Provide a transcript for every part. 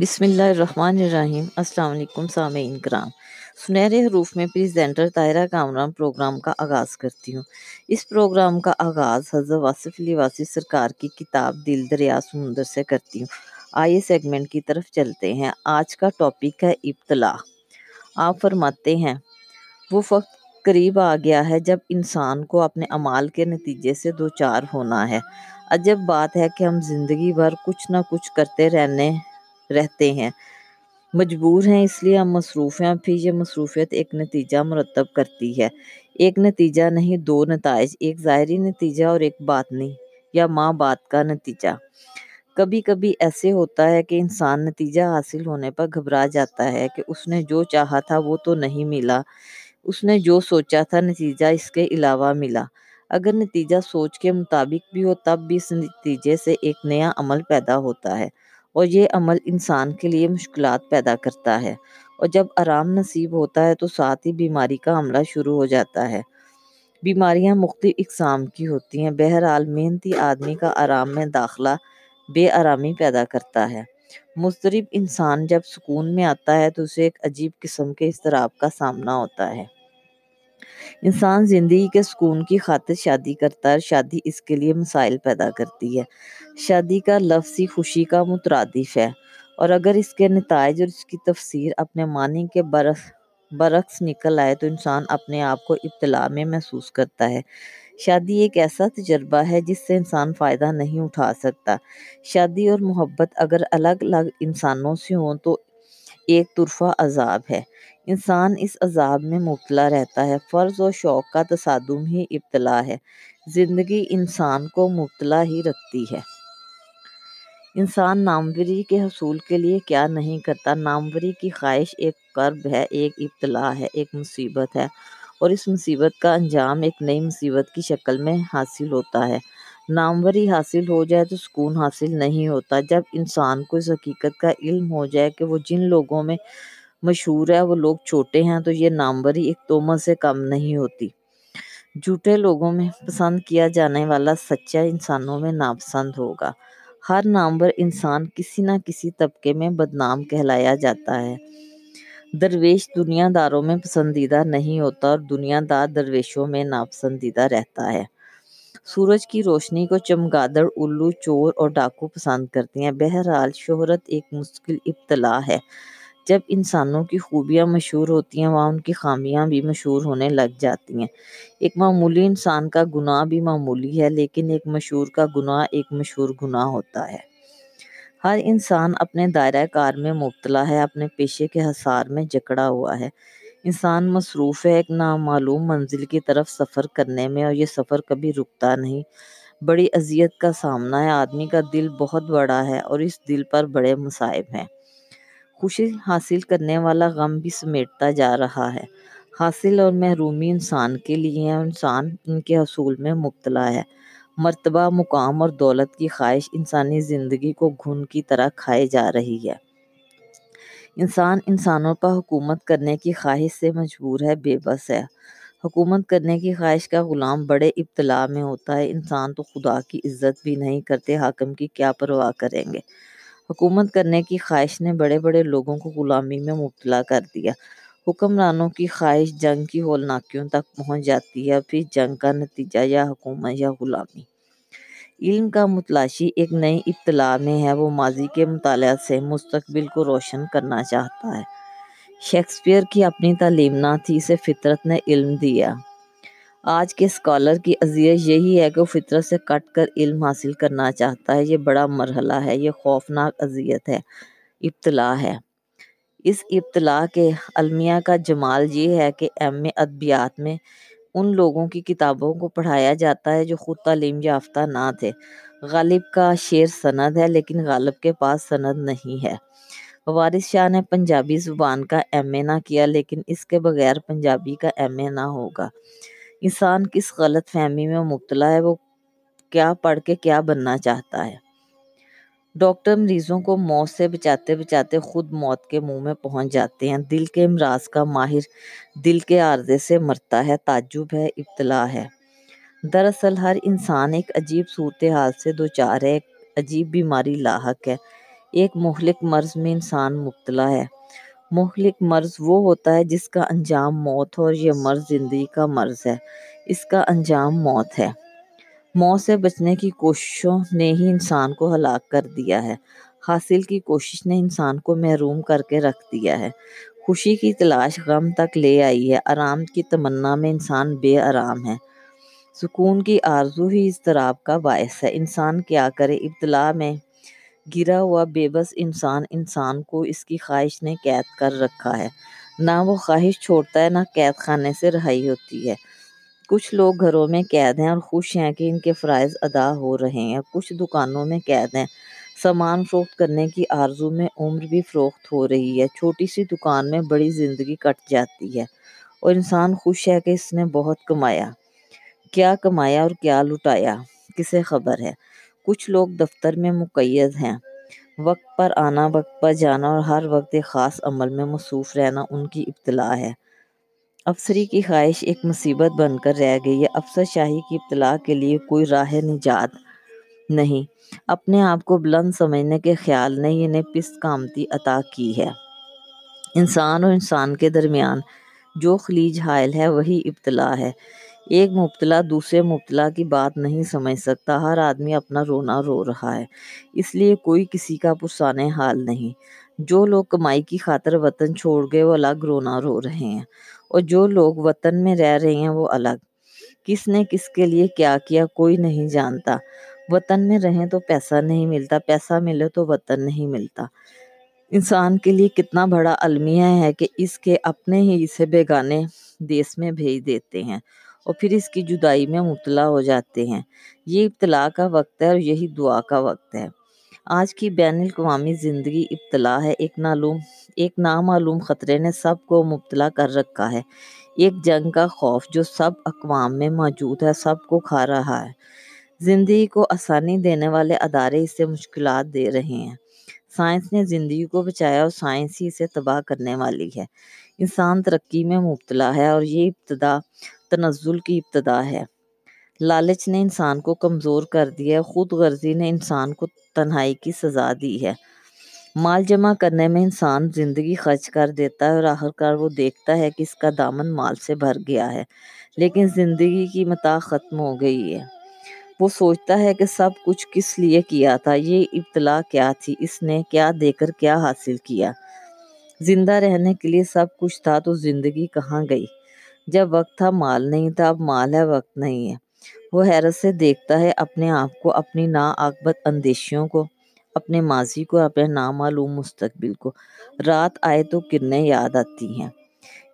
بسم اللہ الرحمن الرحیم۔ السلام علیکم سامعین کرام سنہرے حروف میں پریزینٹر طاہرہ کامران پروگرام کا آغاز کرتی ہوں۔ اس پروگرام کا آغاز حضرت واصف علی واصف سرکار کی کتاب دل دریا سمندر سے کرتی ہوں۔ آئیے سیگمنٹ کی طرف چلتے ہیں۔ آج کا ٹاپک ہے ابتلا آپ فرماتے ہیں، وہ وقت قریب آ گیا ہے جب انسان کو اپنے عمال کے نتیجے سے دو چار ہونا ہے۔ عجب بات ہے کہ ہم زندگی بھر کچھ نہ کچھ کرتے رہنے رہتے ہیں۔ مجبور ہیں اس لیے ہم مصروف ہیں پھر یہ مصروفیت ایک نتیجہ مرتب کرتی ہے۔ ایک نتیجہ نہیں، دو نتائج، ایک ظاہری نتیجہ اور ایک باطنی یا ماں بات کا نتیجہ۔ کبھی کبھی ایسے ہوتا ہے کہ انسان نتیجہ حاصل ہونے پر گھبرا جاتا ہے کہ اس نے جو چاہا تھا وہ تو نہیں ملا، اس نے جو سوچا تھا نتیجہ اس کے علاوہ ملا۔ اگر نتیجہ سوچ کے مطابق بھی ہو تب بھی اس نتیجے سے ایک نیا عمل پیدا ہوتا ہے۔ اور یہ عمل انسان کے لیے مشکلات پیدا کرتا ہے۔ اور جب آرام نصیب ہوتا ہے تو ساتھ ہی بیماری کا حملہ شروع ہو جاتا ہے۔ بیماریاں مختلف اقسام کی ہوتی ہیں۔ بہرحال محنتی آدمی کا آرام میں داخلہ بے آرامی پیدا کرتا ہے۔ مضطرب انسان جب سکون میں آتا ہے تو اسے ایک عجیب قسم کے اضطراب کا سامنا ہوتا ہے۔ انسان زندگی کے سکون کی خاطر شادی کرتا ہے شادی اس کے لیے مسائل پیدا کرتی ہے۔ شادی کا لفظی خوشی کا مترادف ہے اور اگر اس کے نتائج اور اس کی تفسیر اپنے معنی کے برس برعکس نکل آئے تو انسان اپنے آپ کو ابتلا میں محسوس کرتا ہے۔ شادی ایک ایسا تجربہ ہے جس سے انسان فائدہ نہیں اٹھا سکتا۔ شادی اور محبت اگر الگ الگ انسانوں سے ہوں تو ایک طرفہ عذاب ہے۔ انسان اس عذاب میں مبتلا رہتا ہے۔ فرض و شوق کا تصادم ہی ابتلا ہے۔ زندگی انسان کو مبتلا ہی رکھتی ہے۔ انسان ناموری کے حصول کے لیے کیا نہیں کرتا۔ ناموری کی خواہش ایک کرب ہے، ایک ابتلا ہے، ایک مصیبت ہے۔ اور اس مصیبت کا انجام ایک نئی مصیبت کی شکل میں حاصل ہوتا ہے۔ ناموری حاصل ہو جائے تو سکون حاصل نہیں ہوتا۔ جب انسان کو اس حقیقت کا علم ہو جائے کہ وہ جن لوگوں میں مشہور ہے، وہ لوگ چھوٹے ہیں، تو یہ ناموری ایک تومت سے کم نہیں ہوتی۔ جھوٹے لوگوں میں پسند کیا جانے والا سچا انسانوں میں ناپسند ہوگا۔ ہر نامور انسان کسی نہ کسی طبقے میں بدنام کہلایا جاتا ہے۔ درویش دنیا داروں میں پسندیدہ نہیں ہوتا اور دنیا دار درویشوں میں ناپسندیدہ رہتا ہے۔ سورج کی روشنی کو چمگادڑ، الو، چور اور ڈاکو پسند کرتے ہیں۔ بہرحال، شہرت ایک مشکل ابتلا ہے۔ جب انسانوں کی خوبیاں مشہور ہوتی ہیں، وہاں ان کی خامیاں بھی مشہور ہونے لگ جاتی ہیں۔ ایک معمولی انسان کا گناہ بھی معمولی ہے، لیکن ایک مشہور کا گناہ ایک مشہور گناہ ہوتا ہے۔ ہر انسان اپنے دائرہ کار میں مبتلا ہے، اپنے پیشے کے حصار میں جکڑا ہوا ہے۔ انسان مصروف ہے، ایک نامعلوم منزل کی طرف سفر کرنے میں اور یہ سفر کبھی رکتا نہیں۔ بڑی اذیت کا سامنا ہے۔ آدمی کا دل بہت بڑا ہے اور اس دل پر بڑے مصائب ہیں۔ خوشی حاصل کرنے والا غم بھی سمیٹتا جا رہا ہے۔ حاصل اور محرومی انسان کے لیے ہے انسان ان کے حصول میں مبتلا ہے۔ مرتبہ، مقام اور دولت کی خواہش انسانی زندگی کو گھن کی طرح کھائے جا رہی ہے۔ انسان انسانوں پر حکومت کرنے کی خواہش سے مجبور ہے، بے بس ہے۔ حکومت کرنے کی خواہش کا غلام بڑے ابتلا میں ہوتا ہے۔ انسان تو خدا کی عزت بھی نہیں کرتے، حاکم کی کیا پرواہ کریں گے؟ حکومت کرنے کی خواہش نے بڑے بڑے لوگوں کو غلامی میں مبتلا کر دیا۔ حکمرانوں کی خواہش جنگ کی ہولناکیوں تک پہنچ جاتی ہے، پھر جنگ کا نتیجہ یا حکومت یا غلامی۔ علم کا متلاشی ایک نئی ابتلا میں ہے۔ وہ ماضی کے مطالعہ سے مستقبل کو روشن کرنا چاہتا ہے۔ شیکسپیئر کی اپنی تعلیم نہ تھی اسے فطرت نے علم دیا۔ آج کے اسکالر کی اذیت یہی ہے کہ وہ فطرت سے کٹ کر علم حاصل کرنا چاہتا ہے۔ یہ بڑا مرحلہ ہے۔ یہ خوفناک اذیت ہے۔ ابتلا ہے۔ اس ابتلا کے المیہ کا جمال یہ ہے کہ ایم اے ادبیات میں ان لوگوں کی کتابوں کو پڑھایا جاتا ہے جو خود تعلیم یافتہ نہ تھے۔ غالب کا شعر سند ہے، لیکن غالب کے پاس سند نہیں ہے۔ وارث شاہ نے پنجابی زبان کا ایم اے نہ کیا، لیکن اس کے بغیر پنجابی کا ایم اے نہ ہوگا۔ انسان کس غلط فہمی میں مبتلا ہے، وہ کیا پڑھ کے کیا بننا چاہتا ہے؟ ڈاکٹر مریضوں کو موت سے بچاتے بچاتے خود موت کے منہ میں پہنچ جاتے ہیں۔ دل کے امراض کا ماہر دل کے عارضے سے مرتا ہے، تعجب ہے، ابتلا ہے۔ دراصل ہر انسان ایک عجیب صورتحال سے دوچار ہے، ایک عجیب بیماری لاحق ہے۔ ایک مہلک مرض میں انسان مبتلا ہے۔ مہلک مرض وہ ہوتا ہے جس کا انجام موت ہو اور یہ مرض زندگی کا مرض ہے۔ اس کا انجام موت ہے۔ موت سے بچنے کی کوششوں نے ہی انسان کو ہلاک کر دیا ہے۔ حاصل کی کوشش نے انسان کو محروم کر کے رکھ دیا ہے۔ خوشی کی تلاش غم تک لے آئی ہے۔ آرام کی تمنا میں انسان بے آرام ہے۔ سکون کی آرزو ہی اضطراب کا باعث ہے۔ انسان کیا کرے؟ ابتلا میں گرا ہوا بے بس انسان انسان کو اس کی خواہش نے قید کر رکھا ہے۔ نہ وہ خواہش چھوڑتا ہے، نہ قید خانے سے رہائی ہوتی ہے۔ کچھ لوگ گھروں میں قید ہیں اور خوش ہیں کہ ان کے فرائض ادا ہو رہے ہیں، کچھ دکانوں میں قید ہیں۔ سامان فروخت کرنے کی آرزو میں عمر بھی فروخت ہو رہی ہے۔ چھوٹی سی دکان میں بڑی زندگی کٹ جاتی ہے اور انسان خوش ہے کہ اس نے بہت کمایا۔ کیا کمایا اور کیا لٹایا؟ کسے خبر ہے؟ کچھ لوگ دفتر میں مقید ہیں۔ وقت پر آنا، وقت پر جانا اور ہر وقت ایک خاص عمل میں مصروف رہنا ان کی ابتلا ہے۔ افسری کی خواہش ایک مصیبت بن کر رہ گئی ہے۔ افسر شاہی کی ابتلا کے لیے کوئی راہ نجات نہیں۔ اپنے آپ کو بلند سمجھنے کے خیال نے انہیں پست کامتی عطا کی ہے۔ انسان اور انسان کے درمیان جو خلیج حائل ہے، وہی ابتلا ہے۔ ایک مبتلا دوسرے مبتلا کی بات نہیں سمجھ سکتا۔ ہر آدمی اپنا رونا رو رہا ہے۔ اس لیے کوئی کسی کا پرسانے حال نہیں۔ جو لوگ کمائی کی خاطر وطن چھوڑ گئے وہ الگ رونا رو رہے ہیں اور جو لوگ وطن میں رہ رہے ہیں وہ الگ۔ کس نے کس کے لیے کیا کیا کوئی نہیں جانتا۔ وطن میں رہیں تو پیسہ نہیں ملتا، پیسہ ملے تو وطن نہیں ملتا۔ انسان کے لیے کتنا بڑا المیہ ہے کہ اس کے اپنے ہی اسے بیگانے دیس میں بھیج دیتے ہیں اور پھر اس کی جدائی میں مبتلا ہو جاتے ہیں۔ یہ ابتلا کا وقت ہے اور یہی دعا کا وقت ہے۔ آج کی بین الاقوامی زندگی ابتلا ہے، ایک نالوم، ایک نامعلوم خطرے نے سب کو مبتلا کر رکھا ہے۔ ایک جنگ کا خوف جو سب اقوام میں موجود ہے، سب کو کھا رہا ہے۔ زندگی کو آسانی دینے والے ادارے اسے مشکلات دے رہے ہیں۔ سائنس نے زندگی کو بچایا اور سائنس ہی اسے تباہ کرنے والی ہے۔ انسان ترقی میں مبتلا ہے اور یہ ابتدا، تنزل کی ابتدا ہے۔ لالچ نے انسان کو کمزور کر دیا ہے خود غرضی نے انسان کو تنہائی کی سزا دی ہے۔ مال جمع کرنے میں انسان زندگی خرچ کر دیتا ہے اور آخر کار وہ دیکھتا ہے کہ اس کا دامن مال سے بھر گیا ہے، لیکن زندگی کی متاع ختم ہو گئی ہے۔ وہ سوچتا ہے کہ سب کچھ کس لیے کیا تھا، یہ ابتلا کیا تھی، اس نے کیا دے کر کیا حاصل کیا۔ زندہ رہنے کے لیے سب کچھ تھا تو زندگی کہاں گئی؟ جب وقت تھا مال نہیں تھا اب مال ہے، وقت نہیں ہے۔ وہ حیرت سے دیکھتا ہے اپنے آپ کو، اپنی ناعاقبت اندیشیوں کو، اپنے ماضی کو، اپنے نامعلوم مستقبل کو۔ رات آئے تو کرنیں یاد آتی ہیں۔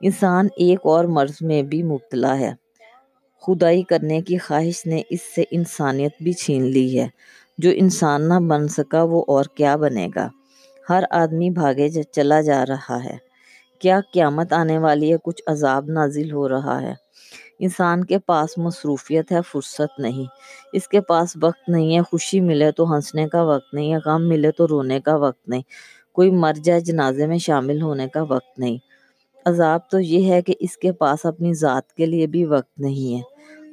انسان ایک اور مرض میں بھی مبتلا ہے۔ خدائی کرنے کی خواہش نے اس سے انسانیت بھی چھین لی ہے۔ جو انسان نہ بن سکا وہ اور کیا بنے گا؟ ہر آدمی بھاگے چلا جا رہا ہے۔ کیا قیامت آنے والی ہے؟ کچھ عذاب نازل ہو رہا ہے۔ انسان کے پاس مصروفیت ہے، فرصت نہیں۔ اس کے پاس وقت نہیں ہے، خوشی ملے تو ہنسنے کا وقت نہیں ہے، غم ملے تو رونے کا وقت نہیں۔ کوئی مر جائے جنازے میں شامل ہونے کا وقت نہیں۔ عذاب تو یہ ہے کہ اس کے پاس اپنی ذات کے لیے بھی وقت نہیں ہے۔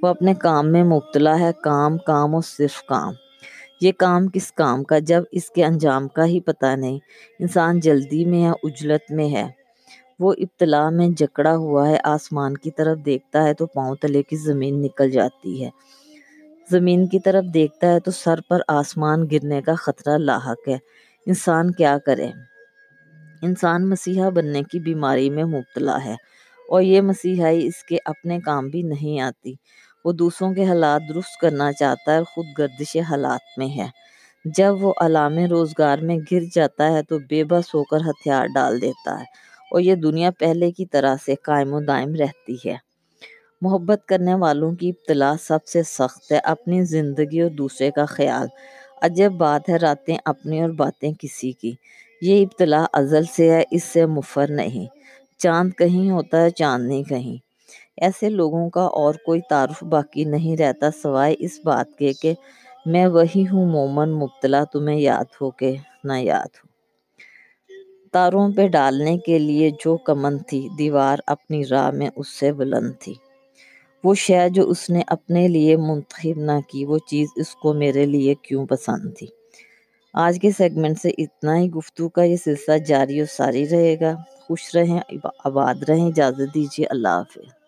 وہ اپنے کام میں مبتلا ہے، کام کام اور صرف کام۔ یہ کام کس کام کا؟ جب اس کے انجام کا ہی پتہ نہیں۔ انسان جلدی میں ہے، اجلت میں ہے۔ وہ ابتلا میں جکڑا ہوا ہے، آسمان کی طرف دیکھتا ہے تو پاؤں تلے کی زمین نکل جاتی ہے۔ زمین کی طرف دیکھتا ہے تو سر پر آسمان گرنے کا خطرہ لاحق ہے۔ انسان کیا کرے؟ انسان مسیحا بننے کی بیماری میں مبتلا ہے اور یہ مسیحائی اس کے اپنے کام بھی نہیں آتی۔ وہ دوسروں کے حالات درست کرنا چاہتا ہے اور خود گردش حالات میں ہے۔ جب وہ علام روزگار میں گر جاتا ہے تو بے بس ہو کر ہتھیار ڈال دیتا ہے۔ اور یہ دنیا پہلے کی طرح سے قائم و دائم رہتی ہے۔ محبت کرنے والوں کی ابتلا سب سے سخت ہے، اپنی زندگی اور دوسرے کا خیال۔ عجب بات ہے، راتیں اپنی اور باتیں کسی کی۔ یہ ابتلا ازل سے ہے، اس سے مفر نہیں۔ چاند کہیں ہوتا ہے چاندنی کہیں۔ ایسے لوگوں کا اور کوئی تعارف باقی نہیں رہتا، سوائے اس بات کے کہ میں وہی ہوں، مومن، مبتلا، تمہیں یاد ہو کے نہ یاد ہو۔ تاروں پہ ڈالنے کے لیے جو کمن تھی، دیوار اپنی راہ میں اس سے بلند تھی۔ وہ شے جو اس نے اپنے لیے منتخب نہ کی، وہ چیز اس کو میرے لیے کیوں پسند تھی؟ آج کے سیگمنٹ سے اتنا ہی گفتگو کا یہ سلسلہ جاری و ساری رہے گا۔ خوش رہیں، آباد رہیں، اجازت دیجیے، اللہ حافظ۔